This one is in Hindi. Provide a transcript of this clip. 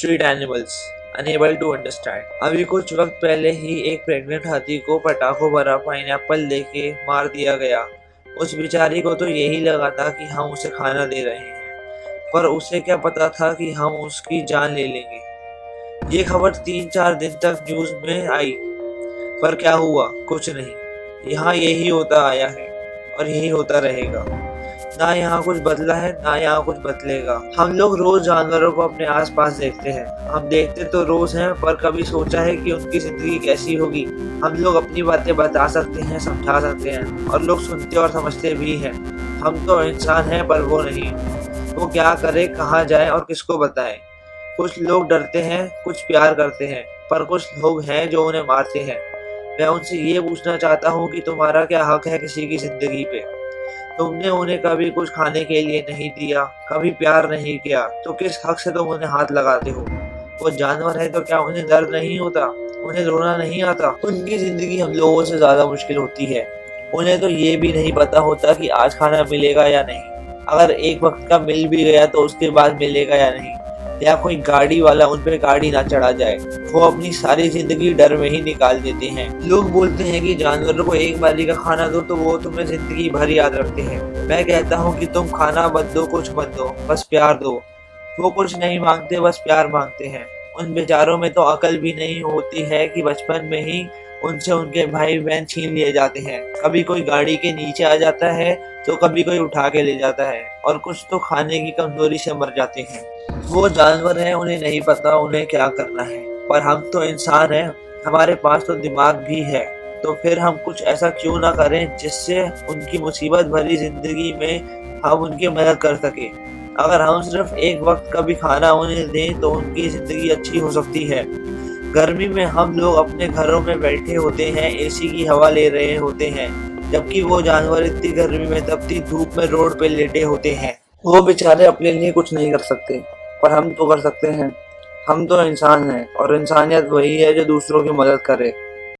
Street animals unable to understand अभी कुछ वक्त पहले ही एक प्रेग्नेंट हाथी को पटाखों भरा पाइनएप्पल लेके मार दिया गया। उस बेचारी को तो यही लगा था कि हम उसे खाना दे रहे हैं। पर उसे क्या पता था कि हम उसकी जान ले लेंगे। ये खबर तीन चार दिन तक न्यूज़ में आई। पर क्या हुआ? कुछ नहीं। यहाँ यही होता आया है और यही होता रहेगा। ना यहाँ कुछ बदला है, ना यहाँ कुछ बदलेगा। हम लोग रोज जानवरों को अपने आसपास देखते हैं। हम देखते तो रोज हैं, पर कभी सोचा है कि उनकी ज़िंदगी कैसी होगी। हम लोग अपनी बातें बता सकते हैं, समझा सकते हैं, और लोग सुनते और समझते भी हैं। हम तो इंसान हैं, पर वो नहीं। वो क्या करे, कहाँ जाए और किसको बताए? कुछ लोग डरते हैं, कुछ प्यार करते हैं, पर कुछ लोग हैं जो उन्हें मारते हैं। मैं उनसे ये पूछना चाहता हूँ कि तुम्हारा क्या हक है किसी की ज़िंदगी पे? तुमने उन्हें कभी कुछ खाने के लिए नहीं दिया, कभी प्यार नहीं किया तो किस हक से तुम उन्हें हाथ लगाते हो? वो जानवर है तो क्या उन्हें दर्द नहीं होता? उन्हें रोना नहीं आता? उनकी ज़िंदगी हम लोगों से ज़्यादा मुश्किल होती है। उन्हें तो ये भी नहीं पता होता कि आज खाना मिलेगा या नहीं। अगर एक वक्त का मिल भी गया तो उसके बाद मिलेगा या नहीं। या कोई गाड़ी वाला उन पर गाड़ी ना चढ़ा जाए, वो अपनी सारी ज़िंदगी डर में ही निकाल देते हैं। लोग बोलते हैं कि जानवरों को एक बारी का खाना दो तो वो तुम्हें ज़िंदगी भर याद रखते हैं। मैं कहता हूँ कि तुम खाना मत दो, कुछ मत दो, बस प्यार दो। वो कुछ नहीं मांगते, बस प्यार मांगते हैं। उन बेचारों में तो अकल भी नहीं होती है कि बचपन में ही उनसे उनके भाई बहन छीन लिए जाते हैं। कभी कोई गाड़ी के नीचे आ जाता है तो कभी कोई उठा के ले जाता है और कुछ तो खाने की कमज़ोरी से मर जाते हैं। वो जानवर हैं, उन्हें नहीं पता उन्हें क्या करना है। पर हम तो इंसान हैं, हमारे पास तो दिमाग भी है। तो फिर हम कुछ ऐसा क्यों ना करें जिससे उनकी मुसीबत भरी ज़िंदगी में हम उनकी मदद कर सके। अगर हम सिर्फ़ एक वक्त का भी खाना उन्हें दें तो उनकी ज़िंदगी अच्छी हो सकती है। गर्मी में हम लोग अपने घरों में बैठे होते हैं एसी की हवा ले रहे होते हैं, जबकि वो जानवर इतनी गर्मी में तपती धूप में रोड पे लेटे होते हैं। वो बेचारे अपने लिए कुछ नहीं कर सकते, पर हम तो कर सकते हैं। हम तो इंसान हैं, और इंसानियत वही है जो दूसरों की मदद करे।